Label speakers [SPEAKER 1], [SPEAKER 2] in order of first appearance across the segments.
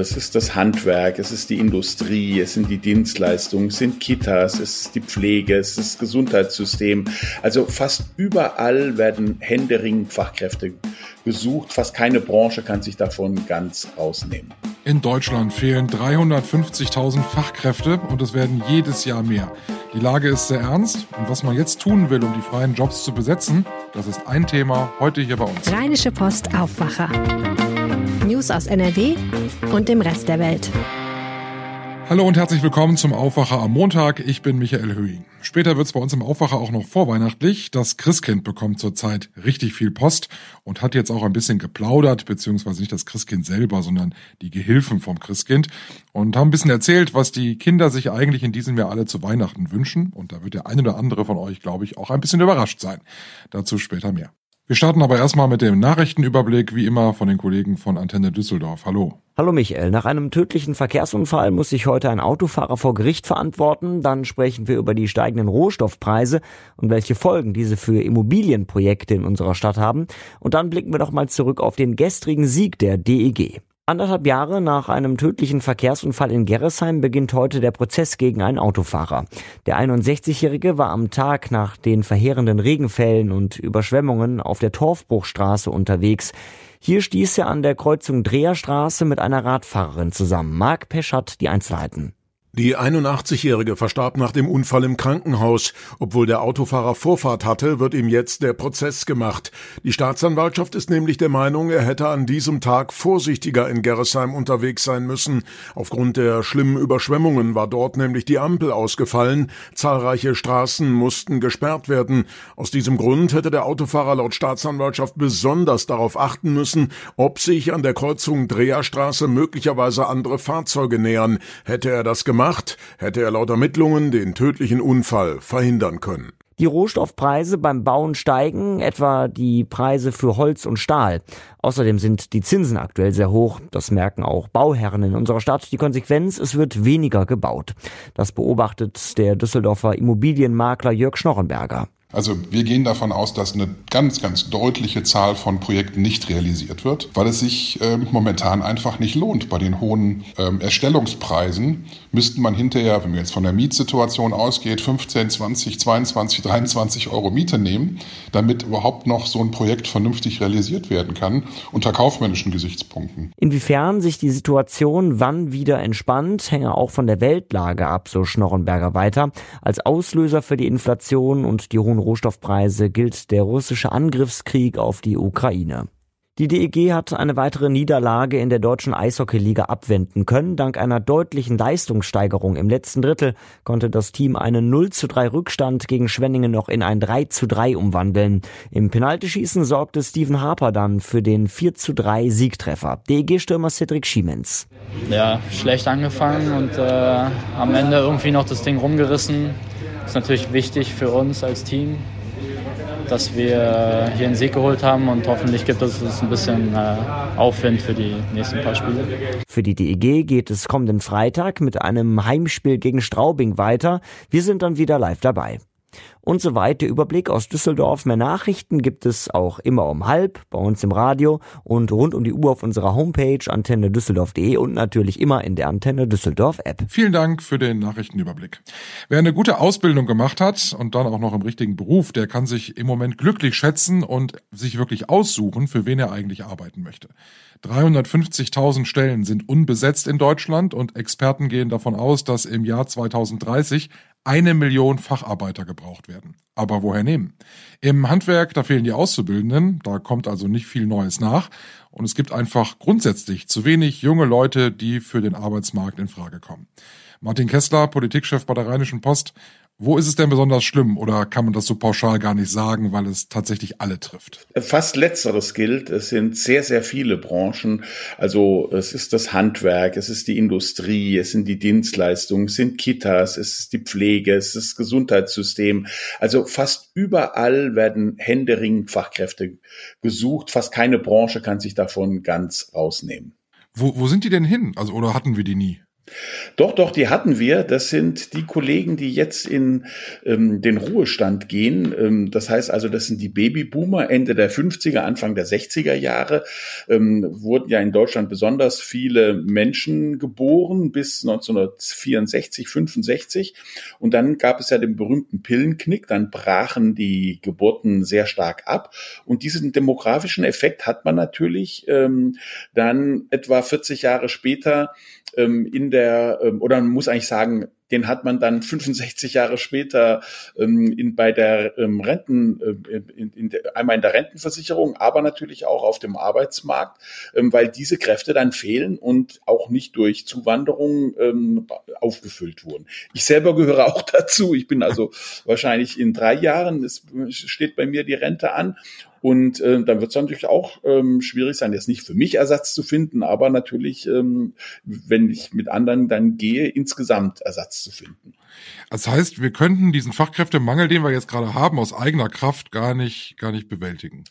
[SPEAKER 1] Es ist das Handwerk, es ist die Industrie, es sind die Dienstleistungen, es sind Kitas, es ist die Pflege, es ist das Gesundheitssystem. Also fast überall werden händeringend Fachkräfte gesucht. Fast keine Branche kann sich davon ganz rausnehmen.
[SPEAKER 2] In Deutschland fehlen 350.000 Fachkräfte und es werden jedes Jahr mehr. Die Lage ist sehr ernst und was man jetzt tun will, um die freien Jobs zu besetzen, das ist ein Thema heute hier bei uns.
[SPEAKER 3] Rheinische Post Aufwacher. News aus NRW und dem Rest der Welt.
[SPEAKER 2] Hallo und herzlich willkommen zum Aufwacher am Montag. Ich bin Michael Höhing. Später wird es bei uns im Aufwacher auch noch vorweihnachtlich. Das Christkind bekommt zurzeit richtig viel Post und hat jetzt auch ein bisschen geplaudert, beziehungsweise nicht das Christkind selber, sondern die Gehilfen vom Christkind und haben ein bisschen erzählt, was die Kinder sich eigentlich in diesem Jahr alle zu Weihnachten wünschen. Und da wird der eine oder andere von euch, glaube ich, auch ein bisschen überrascht sein. Dazu später mehr. Wir starten aber erstmal mit dem Nachrichtenüberblick, wie immer von den Kollegen von Antenne Düsseldorf. Hallo.
[SPEAKER 4] Hallo Michael, nach einem tödlichen Verkehrsunfall muss sich heute ein Autofahrer vor Gericht verantworten. Dann sprechen wir über die steigenden Rohstoffpreise und welche Folgen diese für Immobilienprojekte in unserer Stadt haben. Und dann blicken wir noch mal zurück auf den gestrigen Sieg der DEG. Anderthalb Jahre nach einem tödlichen Verkehrsunfall in Gerresheim beginnt heute der Prozess gegen einen Autofahrer. Der 61-Jährige war am Tag nach den verheerenden Regenfällen und Überschwemmungen auf der Torfbruchstraße unterwegs. Hier stieß er an der Kreuzung Dreherstraße mit einer Radfahrerin zusammen. Marc Pesch hat die Einzelheiten.
[SPEAKER 5] Die 81-Jährige verstarb nach dem Unfall im Krankenhaus. Obwohl der Autofahrer Vorfahrt hatte, wird ihm jetzt der Prozess gemacht. Die Staatsanwaltschaft ist nämlich der Meinung, er hätte an diesem Tag vorsichtiger in Gerresheim unterwegs sein müssen. Aufgrund der schlimmen Überschwemmungen war dort nämlich die Ampel ausgefallen. Zahlreiche Straßen mussten gesperrt werden. Aus diesem Grund hätte der Autofahrer laut Staatsanwaltschaft besonders darauf achten müssen, ob sich an der Kreuzung Dreherstraße möglicherweise andere Fahrzeuge nähern. Hätte er das gemacht, gemacht, hätte er laut Ermittlungen den tödlichen Unfall verhindern können.
[SPEAKER 4] Die Rohstoffpreise beim Bauen steigen, etwa die Preise für Holz und Stahl. Außerdem sind die Zinsen aktuell sehr hoch. Das merken auch Bauherren in unserer Stadt. Die Konsequenz, es wird weniger gebaut. Das beobachtet der Düsseldorfer Immobilienmakler Jörg Schnorrenberger.
[SPEAKER 6] Also wir gehen davon aus, dass eine ganz, ganz deutliche Zahl von Projekten nicht realisiert wird, weil es sich äh, momentan einfach nicht lohnt. Bei den hohen ähm, Erstellungspreisen müsste man hinterher, wenn man jetzt von der Mietsituation ausgeht, 15, 20, 22, 23 Euro Miete nehmen, damit überhaupt noch so ein Projekt vernünftig realisiert werden kann, unter kaufmännischen Gesichtspunkten.
[SPEAKER 4] Inwiefern sich die Situation wann wieder entspannt, hänge auch von der Weltlage ab, so Schnorrenberger weiter. Als Auslöser für die Inflation und die hohen Rohstoffpreise gilt der russische Angriffskrieg auf die Ukraine. Die DEG hat eine weitere Niederlage in der deutschen Eishockeyliga abwenden können. Dank einer deutlichen Leistungssteigerung im letzten Drittel konnte das Team einen 0 zu 3 Rückstand gegen Schwenningen noch in ein 3 zu 3 umwandeln. Im Penaltyschießen sorgte Steven Harper dann für den 4 zu 3 Siegtreffer. DEG-Stürmer Cedric Schiemens.
[SPEAKER 7] Ja, schlecht angefangen und äh, am Ende irgendwie noch das Ding rumgerissen ist natürlich wichtig für uns als Team, dass wir hier einen Sieg geholt haben und hoffentlich gibt es ein bisschen äh, Aufwind für die nächsten paar Spiele.
[SPEAKER 4] Für die DEG geht es kommenden Freitag mit einem Heimspiel gegen Straubing weiter. Wir sind dann wieder live dabei und so weiter. Überblick aus Düsseldorf. Mehr Nachrichten gibt es auch immer um halb bei uns im Radio und rund um die Uhr auf unserer Homepage antenne düsseldorf.de und natürlich immer in der Antenne Düsseldorf App.
[SPEAKER 2] Vielen Dank für den Nachrichtenüberblick. Wer eine gute Ausbildung gemacht hat und dann auch noch im richtigen Beruf, der kann sich im Moment glücklich schätzen und sich wirklich aussuchen, für wen er eigentlich arbeiten möchte. 350.000 Stellen sind unbesetzt in Deutschland und Experten gehen davon aus, dass im Jahr 2030 eine Million Facharbeiter gebraucht werden. Aber woher nehmen? Im Handwerk, da fehlen die Auszubildenden, da kommt also nicht viel Neues nach. Und es gibt einfach grundsätzlich zu wenig junge Leute, die für den Arbeitsmarkt in Frage kommen. Martin Kessler, Politikchef bei der Rheinischen Post, wo ist es denn besonders schlimm oder kann man das so pauschal gar nicht sagen, weil es tatsächlich alle trifft?
[SPEAKER 1] Fast letzteres gilt. Es sind sehr, sehr viele Branchen. Also es ist das Handwerk, es ist die Industrie, es sind die Dienstleistungen, es sind Kitas, es ist die Pflege, es ist das Gesundheitssystem. Also fast überall werden händeringend Fachkräfte gesucht. Fast keine Branche kann sich davon ganz rausnehmen.
[SPEAKER 2] Wo, wo sind die denn hin? Also oder hatten wir die nie?
[SPEAKER 1] Doch, doch, die hatten wir. Das sind die Kollegen, die jetzt in ähm, den Ruhestand gehen. Ähm, das heißt also, das sind die Babyboomer Ende der 50er, Anfang der 60er Jahre. Ähm, wurden ja in Deutschland besonders viele Menschen geboren bis 1964, 65. Und dann gab es ja den berühmten Pillenknick. Dann brachen die Geburten sehr stark ab. Und diesen demografischen Effekt hat man natürlich ähm, dann etwa 40 Jahre später ähm, in der, ähm, oder man muss eigentlich sagen, den hat man dann 65 Jahre später ähm, in, bei der ähm, Renten, äh, in, in, einmal in der Rentenversicherung, aber natürlich auch auf dem Arbeitsmarkt, ähm, weil diese Kräfte dann fehlen und auch nicht durch Zuwanderung ähm, aufgefüllt wurden. Ich selber gehöre auch dazu. Ich bin also wahrscheinlich in drei Jahren, es steht bei mir die Rente an und äh, dann wird es natürlich auch ähm, schwierig sein, jetzt nicht für mich Ersatz zu finden, aber natürlich, ähm, wenn ich mit anderen dann gehe, insgesamt Ersatz zu finden.
[SPEAKER 2] Das heißt, wir könnten diesen Fachkräftemangel, den wir jetzt gerade haben, aus eigener Kraft gar nicht, gar nicht bewältigen.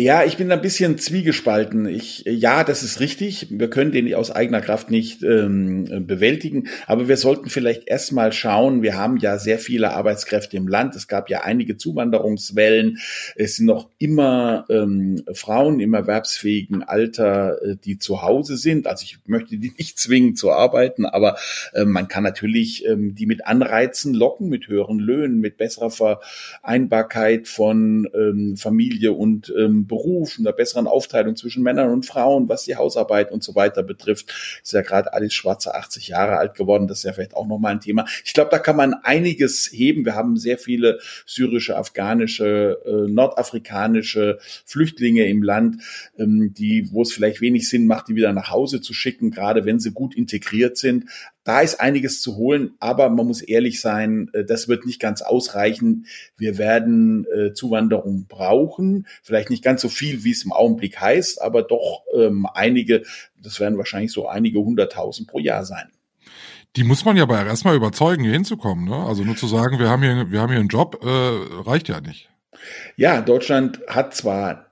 [SPEAKER 1] Ja, ich bin ein bisschen zwiegespalten. Ich, ja, das ist richtig. Wir können den aus eigener Kraft nicht ähm, bewältigen. Aber wir sollten vielleicht erstmal schauen. Wir haben ja sehr viele Arbeitskräfte im Land. Es gab ja einige Zuwanderungswellen. Es sind noch immer ähm, Frauen im erwerbsfähigen Alter, äh, die zu Hause sind. Also ich möchte die nicht zwingen zu arbeiten, aber äh, man kann natürlich ähm, die mit Anreizen locken, mit höheren Löhnen, mit besserer Vereinbarkeit von ähm, Familie und ähm, Beruf, einer besseren Aufteilung zwischen Männern und Frauen, was die Hausarbeit und so weiter betrifft. Ist ja gerade Alice Schwarze 80 Jahre alt geworden. Das ist ja vielleicht auch nochmal ein Thema. Ich glaube, da kann man einiges heben. Wir haben sehr viele syrische, afghanische, äh, nordafrikanische Flüchtlinge im Land, ähm, die, wo es vielleicht wenig Sinn macht, die wieder nach Hause zu schicken, gerade wenn sie gut integriert sind. Da ist einiges zu holen, aber man muss ehrlich sein, äh, das wird nicht ganz ausreichen. Wir werden äh, Zuwanderung brauchen, vielleicht nicht ganz so viel, wie es im Augenblick heißt, aber doch ähm, einige, das werden wahrscheinlich so einige hunderttausend pro Jahr sein.
[SPEAKER 2] Die muss man ja aber erstmal überzeugen, hier hinzukommen. Ne? Also nur zu sagen, wir haben hier, wir haben hier einen Job, äh, reicht ja nicht.
[SPEAKER 1] Ja, Deutschland hat zwar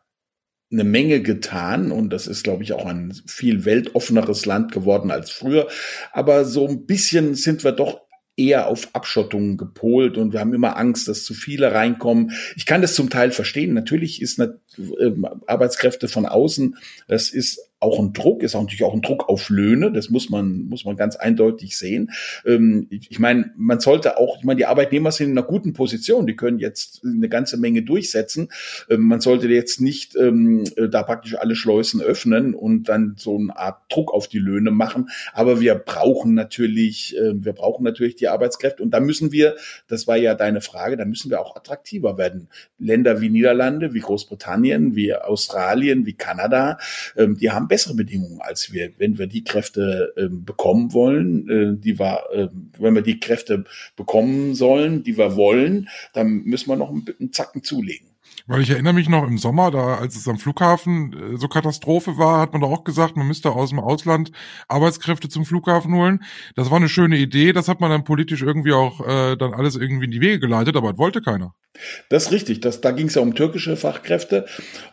[SPEAKER 1] eine Menge getan und das ist, glaube ich, auch ein viel weltoffeneres Land geworden als früher. Aber so ein bisschen sind wir doch eher auf Abschottung gepolt und wir haben immer Angst, dass zu viele reinkommen. Ich kann das zum Teil verstehen. Natürlich ist eine, äh, Arbeitskräfte von außen, das ist auch ein Druck, ist auch natürlich auch ein Druck auf Löhne, das muss man, muss man ganz eindeutig sehen. Ähm, ich, ich meine, man sollte auch, ich meine, die Arbeitnehmer sind in einer guten Position, die können jetzt eine ganze Menge durchsetzen. Ähm, man sollte jetzt nicht ähm, da praktisch alle Schleusen öffnen und dann so eine Art Druck auf die Löhne machen. Aber wir brauchen natürlich, äh, wir brauchen natürlich die Arbeitskräfte und da müssen wir, das war ja deine Frage, da müssen wir auch attraktiver werden. Länder wie Niederlande, wie Großbritannien, wie Australien, wie Kanada, ähm, die haben bessere Bedingungen als wir, wenn wir die Kräfte äh, bekommen wollen, äh, die wir, äh, wenn wir die Kräfte bekommen sollen, die wir wollen, dann müssen wir noch einen, einen Zacken zulegen.
[SPEAKER 2] Weil ich erinnere mich noch im Sommer, da als es am Flughafen äh, so Katastrophe war, hat man doch auch gesagt, man müsste aus dem Ausland Arbeitskräfte zum Flughafen holen. Das war eine schöne Idee, das hat man dann politisch irgendwie auch äh, dann alles irgendwie in die Wege geleitet, aber das wollte keiner.
[SPEAKER 1] Das ist richtig. Das, da ging es ja um türkische Fachkräfte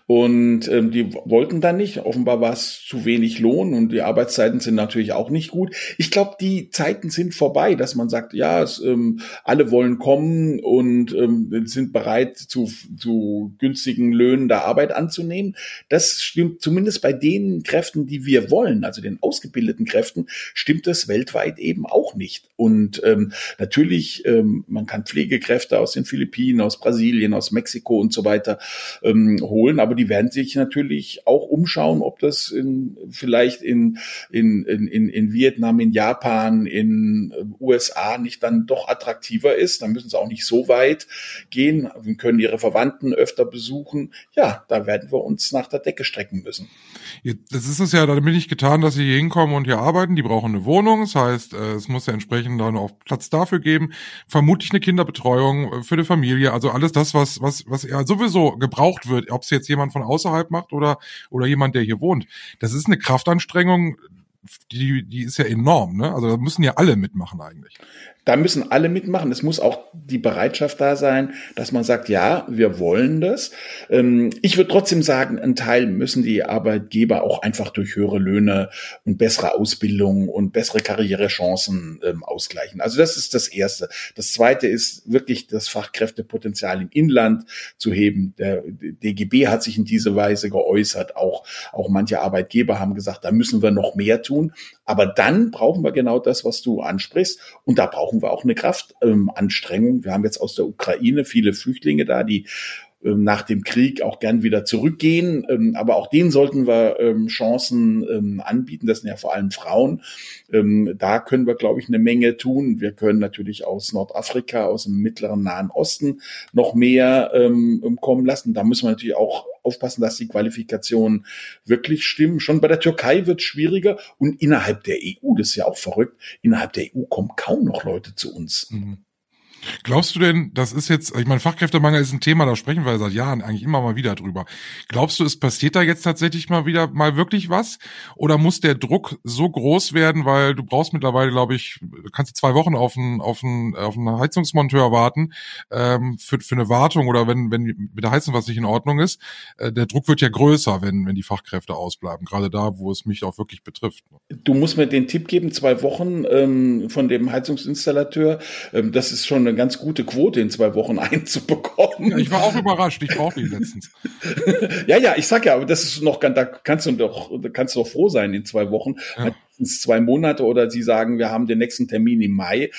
[SPEAKER 1] und ähm, die wollten dann nicht. Offenbar war es zu wenig Lohn und die Arbeitszeiten sind natürlich auch nicht gut. Ich glaube, die Zeiten sind vorbei, dass man sagt, ja, es, ähm, alle wollen kommen und ähm, sind bereit, zu, zu günstigen Löhnen da Arbeit anzunehmen. Das stimmt zumindest bei den Kräften, die wir wollen, also den ausgebildeten Kräften, stimmt das weltweit eben auch nicht. Und ähm, natürlich, ähm, man kann Pflegekräfte aus den Philippinen, aus Brasilien, aus Mexiko und so weiter ähm, holen. Aber die werden sich natürlich auch umschauen, ob das in, vielleicht in, in, in, in Vietnam, in Japan, in äh, USA nicht dann doch attraktiver ist. Dann müssen sie auch nicht so weit gehen können ihre Verwandten öfter besuchen. Ja, da werden wir uns nach der Decke strecken müssen.
[SPEAKER 2] Das ist es ja damit nicht getan, dass sie hier hinkommen und hier arbeiten. Die brauchen eine Wohnung. Das heißt, äh, es muss ja entsprechend dann auch Platz dafür geben. Vermutlich eine Kinderbetreuung äh, für die Familie. Also alles das, was, was, was ja sowieso gebraucht wird, ob es jetzt jemand von außerhalb macht oder, oder jemand, der hier wohnt. Das ist eine Kraftanstrengung, die, die ist ja enorm, ne? Also da müssen ja alle mitmachen eigentlich.
[SPEAKER 1] Da müssen alle mitmachen. Es muss auch die Bereitschaft da sein, dass man sagt, ja, wir wollen das. Ähm, ich würde trotzdem sagen, ein Teil müssen die Arbeitgeber auch einfach durch höhere Löhne und bessere Ausbildung und bessere Karrierechancen ähm, ausgleichen. Also das ist das Erste. Das Zweite ist wirklich das Fachkräftepotenzial im Inland zu heben. Der DGB hat sich in diese Weise geäußert. Auch, auch manche Arbeitgeber haben gesagt, da müssen wir noch mehr tun. Aber dann brauchen wir genau das, was du ansprichst. Und da brauchen wir auch eine Kraftanstrengung. Ähm, wir haben jetzt aus der Ukraine viele Flüchtlinge da, die ähm, nach dem Krieg auch gern wieder zurückgehen. Ähm, aber auch denen sollten wir ähm, Chancen anbieten. Das sind ja vor allem Frauen. Da können wir, glaube ich, eine Menge tun. Wir können natürlich aus Nordafrika, aus dem mittleren Nahen Osten noch mehr kommen lassen. Da müssen wir natürlich auch aufpassen, dass die Qualifikationen wirklich stimmen. Schon bei der Türkei wird es schwieriger und innerhalb der EU, das ist ja auch verrückt, innerhalb der EU kommen kaum noch Leute zu uns. Mhm.
[SPEAKER 2] Glaubst du denn, das ist jetzt, ich meine, Fachkräftemangel ist ein Thema, da sprechen wir seit Jahren eigentlich immer mal wieder drüber. Glaubst du, es passiert da jetzt tatsächlich mal wieder mal wirklich was? Oder muss der Druck so groß werden, weil du brauchst mittlerweile, glaube ich, kannst du zwei Wochen auf einen, auf einen, auf einen Heizungsmonteur warten ähm, für, für eine Wartung oder wenn, wenn mit der Heizung was nicht in Ordnung ist. Äh, der Druck wird ja größer, wenn, wenn die Fachkräfte ausbleiben, gerade da, wo es mich auch wirklich betrifft.
[SPEAKER 1] Du musst mir den Tipp geben, zwei Wochen ähm, von dem Heizungsinstallateur. Ähm, das ist schon eine eine ganz gute Quote in zwei Wochen einzubekommen.
[SPEAKER 2] Ja, ich war auch überrascht, ich brauche die letztens.
[SPEAKER 1] ja, ja, ich sag ja, aber das ist noch, da kannst du doch, kannst du doch froh sein in zwei Wochen. Ja. Zwei Monate oder sie sagen, wir haben den nächsten Termin im Mai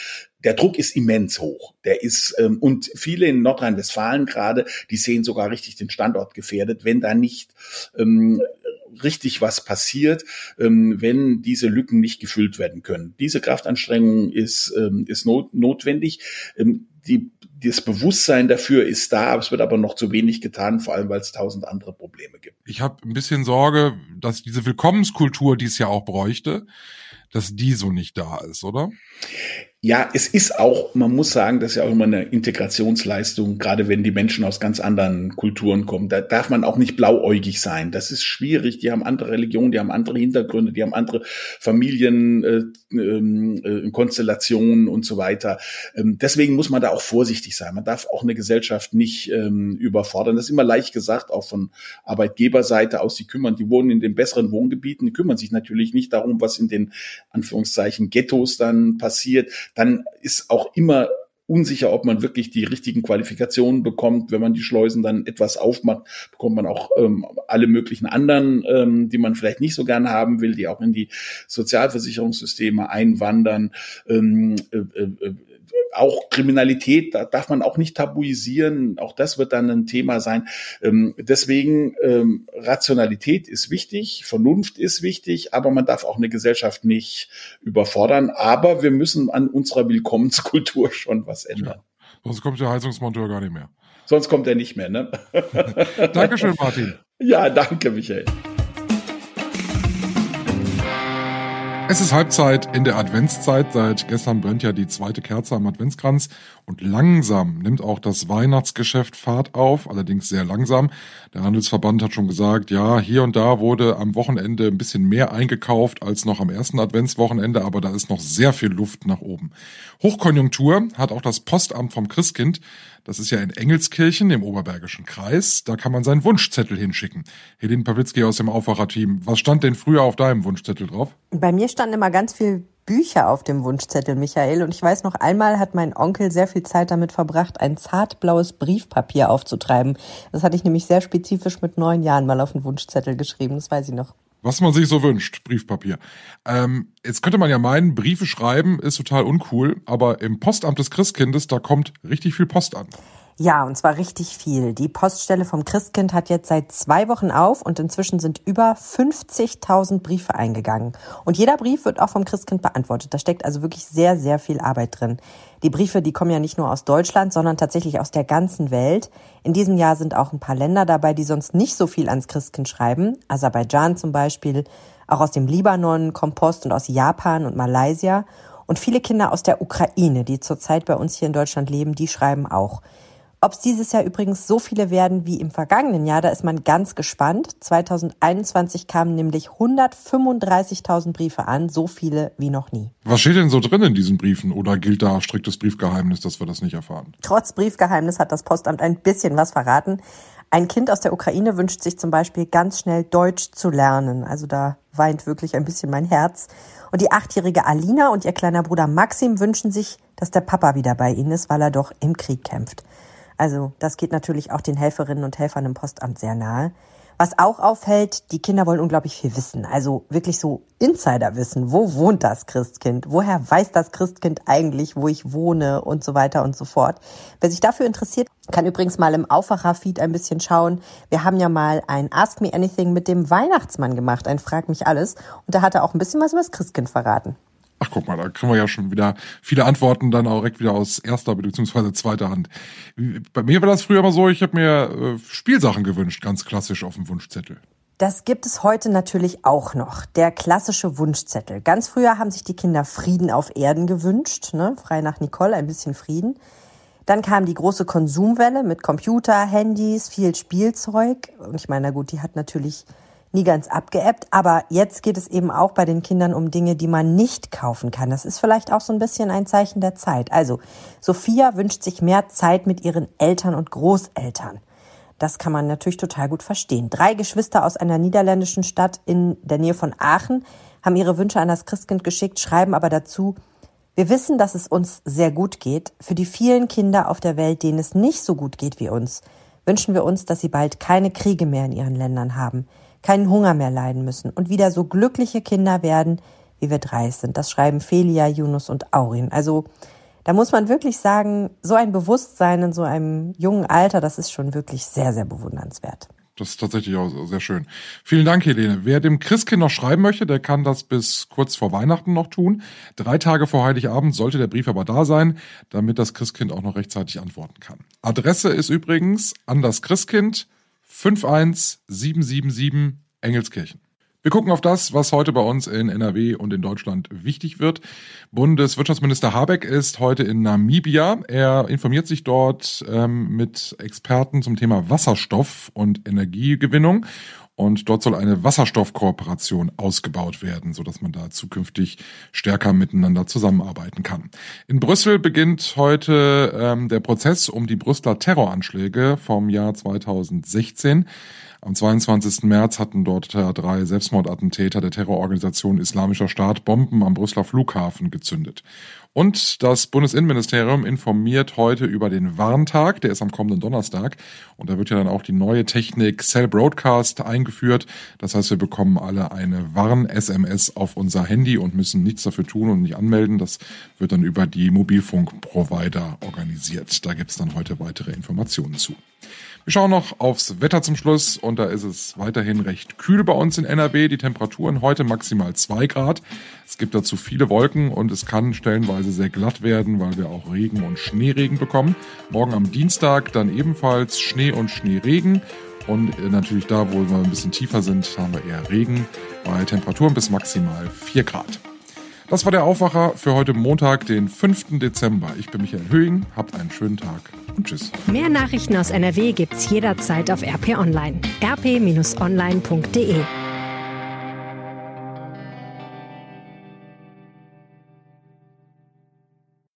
[SPEAKER 1] der Druck ist immens hoch. Der ist ähm, und viele in Nordrhein-Westfalen gerade, die sehen sogar richtig den Standort gefährdet, wenn da nicht ähm, richtig was passiert, ähm, wenn diese Lücken nicht gefüllt werden können. Diese Kraftanstrengung ist, ähm, ist not notwendig. Ähm, die, das Bewusstsein dafür ist da, es wird aber noch zu wenig getan, vor allem weil es tausend andere Probleme gibt.
[SPEAKER 2] Ich habe ein bisschen Sorge, dass diese Willkommenskultur, die es ja auch bräuchte, dass die so nicht da ist, oder?
[SPEAKER 1] Ja, es ist auch, man muss sagen, das ist ja auch immer eine Integrationsleistung, gerade wenn die Menschen aus ganz anderen Kulturen kommen. Da darf man auch nicht blauäugig sein. Das ist schwierig. Die haben andere Religionen, die haben andere Hintergründe, die haben andere Familienkonstellationen äh, äh, und so weiter. Ähm, deswegen muss man da auch vorsichtig sein. Man darf auch eine Gesellschaft nicht ähm, überfordern. Das ist immer leicht gesagt, auch von Arbeitgeberseite aus. Die kümmern, die wohnen in den besseren Wohngebieten, die kümmern sich natürlich nicht darum, was in den Anführungszeichen Ghettos dann passiert dann ist auch immer unsicher, ob man wirklich die richtigen Qualifikationen bekommt. Wenn man die Schleusen dann etwas aufmacht, bekommt man auch ähm, alle möglichen anderen, ähm, die man vielleicht nicht so gern haben will, die auch in die Sozialversicherungssysteme einwandern. Ähm, äh, äh, auch Kriminalität, da darf man auch nicht tabuisieren. Auch das wird dann ein Thema sein. Ähm, deswegen ähm, Rationalität ist wichtig, Vernunft ist wichtig, aber man darf auch eine Gesellschaft nicht überfordern. Aber wir müssen an unserer Willkommenskultur schon was ändern. Ja,
[SPEAKER 2] sonst kommt der Heizungsmonteur gar nicht mehr.
[SPEAKER 1] Sonst kommt er nicht mehr, ne?
[SPEAKER 2] Dankeschön, Martin.
[SPEAKER 1] Ja, danke, Michael.
[SPEAKER 2] Es ist Halbzeit in der Adventszeit. Seit gestern brennt ja die zweite Kerze am Adventskranz und langsam nimmt auch das Weihnachtsgeschäft Fahrt auf, allerdings sehr langsam. Der Handelsverband hat schon gesagt, ja, hier und da wurde am Wochenende ein bisschen mehr eingekauft als noch am ersten Adventswochenende, aber da ist noch sehr viel Luft nach oben. Hochkonjunktur hat auch das Postamt vom Christkind. Das ist ja in Engelskirchen im Oberbergischen Kreis. Da kann man seinen Wunschzettel hinschicken. Helene Pawlitzki aus dem Aufwacherteam. Was stand denn früher auf deinem Wunschzettel drauf?
[SPEAKER 8] Bei mir standen immer ganz viel Bücher auf dem Wunschzettel, Michael. Und ich weiß noch einmal hat mein Onkel sehr viel Zeit damit verbracht, ein zartblaues Briefpapier aufzutreiben. Das hatte ich nämlich sehr spezifisch mit neun Jahren mal auf den Wunschzettel geschrieben. Das weiß ich noch
[SPEAKER 2] was man sich so wünscht, Briefpapier. Ähm, jetzt könnte man ja meinen, Briefe schreiben ist total uncool, aber im Postamt des Christkindes, da kommt richtig viel Post an.
[SPEAKER 8] Ja, und zwar richtig viel. Die Poststelle vom Christkind hat jetzt seit zwei Wochen auf und inzwischen sind über 50.000 Briefe eingegangen. Und jeder Brief wird auch vom Christkind beantwortet. Da steckt also wirklich sehr, sehr viel Arbeit drin. Die Briefe, die kommen ja nicht nur aus Deutschland, sondern tatsächlich aus der ganzen Welt. In diesem Jahr sind auch ein paar Länder dabei, die sonst nicht so viel ans Christkind schreiben. Aserbaidschan zum Beispiel, auch aus dem Libanon, Kompost und aus Japan und Malaysia. Und viele Kinder aus der Ukraine, die zurzeit bei uns hier in Deutschland leben, die schreiben auch. Ob es dieses Jahr übrigens so viele werden wie im vergangenen Jahr, da ist man ganz gespannt. 2021 kamen nämlich 135.000 Briefe an, so viele wie noch nie.
[SPEAKER 2] Was steht denn so drin in diesen Briefen oder gilt da striktes Briefgeheimnis, dass wir das nicht erfahren?
[SPEAKER 8] Trotz Briefgeheimnis hat das Postamt ein bisschen was verraten. Ein Kind aus der Ukraine wünscht sich zum Beispiel ganz schnell Deutsch zu lernen. Also da weint wirklich ein bisschen mein Herz. Und die achtjährige Alina und ihr kleiner Bruder Maxim wünschen sich, dass der Papa wieder bei ihnen ist, weil er doch im Krieg kämpft. Also das geht natürlich auch den Helferinnen und Helfern im Postamt sehr nahe. Was auch auffällt, die Kinder wollen unglaublich viel wissen. Also wirklich so Insider-Wissen. Wo wohnt das Christkind? Woher weiß das Christkind eigentlich, wo ich wohne und so weiter und so fort. Wer sich dafür interessiert, kann übrigens mal im Aufwacher-Feed ein bisschen schauen. Wir haben ja mal ein Ask Me Anything mit dem Weihnachtsmann gemacht, ein Frag mich alles. Und da hat er auch ein bisschen was über das Christkind verraten.
[SPEAKER 2] Ach, guck mal, da kriegen wir ja schon wieder viele Antworten dann auch direkt wieder aus erster bzw. zweiter Hand. Bei mir war das früher immer so, ich habe mir äh, Spielsachen gewünscht, ganz klassisch auf dem Wunschzettel.
[SPEAKER 8] Das gibt es heute natürlich auch noch. Der klassische Wunschzettel. Ganz früher haben sich die Kinder Frieden auf Erden gewünscht, ne? frei nach Nicole, ein bisschen Frieden. Dann kam die große Konsumwelle mit Computer, Handys, viel Spielzeug. Und ich meine, na gut, die hat natürlich nie ganz abgeebbt. Aber jetzt geht es eben auch bei den Kindern um Dinge, die man nicht kaufen kann. Das ist vielleicht auch so ein bisschen ein Zeichen der Zeit. Also, Sophia wünscht sich mehr Zeit mit ihren Eltern und Großeltern. Das kann man natürlich total gut verstehen. Drei Geschwister aus einer niederländischen Stadt in der Nähe von Aachen haben ihre Wünsche an das Christkind geschickt, schreiben aber dazu, wir wissen, dass es uns sehr gut geht. Für die vielen Kinder auf der Welt, denen es nicht so gut geht wie uns, wünschen wir uns, dass sie bald keine Kriege mehr in ihren Ländern haben keinen Hunger mehr leiden müssen und wieder so glückliche Kinder werden, wie wir drei sind. Das schreiben Felia, Yunus und Aurin. Also da muss man wirklich sagen, so ein Bewusstsein in so einem jungen Alter, das ist schon wirklich sehr, sehr bewundernswert.
[SPEAKER 2] Das ist tatsächlich auch sehr schön. Vielen Dank, Helene. Wer dem Christkind noch schreiben möchte, der kann das bis kurz vor Weihnachten noch tun. Drei Tage vor Heiligabend sollte der Brief aber da sein, damit das Christkind auch noch rechtzeitig antworten kann. Adresse ist übrigens an das Christkind 51777 Engelskirchen. Wir gucken auf das, was heute bei uns in NRW und in Deutschland wichtig wird. Bundeswirtschaftsminister Habeck ist heute in Namibia. Er informiert sich dort ähm, mit Experten zum Thema Wasserstoff und Energiegewinnung. Und dort soll eine Wasserstoffkooperation ausgebaut werden, so dass man da zukünftig stärker miteinander zusammenarbeiten kann. In Brüssel beginnt heute ähm, der Prozess um die Brüsseler Terroranschläge vom Jahr 2016. Am 22. März hatten dort drei Selbstmordattentäter der Terrororganisation Islamischer Staat Bomben am Brüsseler Flughafen gezündet. Und das Bundesinnenministerium informiert heute über den Warntag, der ist am kommenden Donnerstag. Und da wird ja dann auch die neue Technik Cell Broadcast eingeführt. Das heißt, wir bekommen alle eine Warn-SMS auf unser Handy und müssen nichts dafür tun und nicht anmelden. Das wird dann über die Mobilfunkprovider organisiert. Da gibt's dann heute weitere Informationen zu. Wir schauen noch aufs Wetter zum Schluss und da ist es weiterhin recht kühl bei uns in NRW. Die Temperaturen heute maximal zwei Grad. Es gibt dazu viele Wolken und es kann stellenweise sehr glatt werden, weil wir auch Regen und Schneeregen bekommen. Morgen am Dienstag dann ebenfalls Schnee und Schneeregen. Und äh, natürlich da, wo wir ein bisschen tiefer sind, haben wir eher Regen bei Temperaturen bis maximal vier Grad. Das war der Aufwacher für heute Montag, den 5. Dezember. Ich bin Michael Höhing, habt einen schönen Tag und tschüss.
[SPEAKER 3] Mehr Nachrichten aus NRW gibt's jederzeit auf RP Online. rp-online.de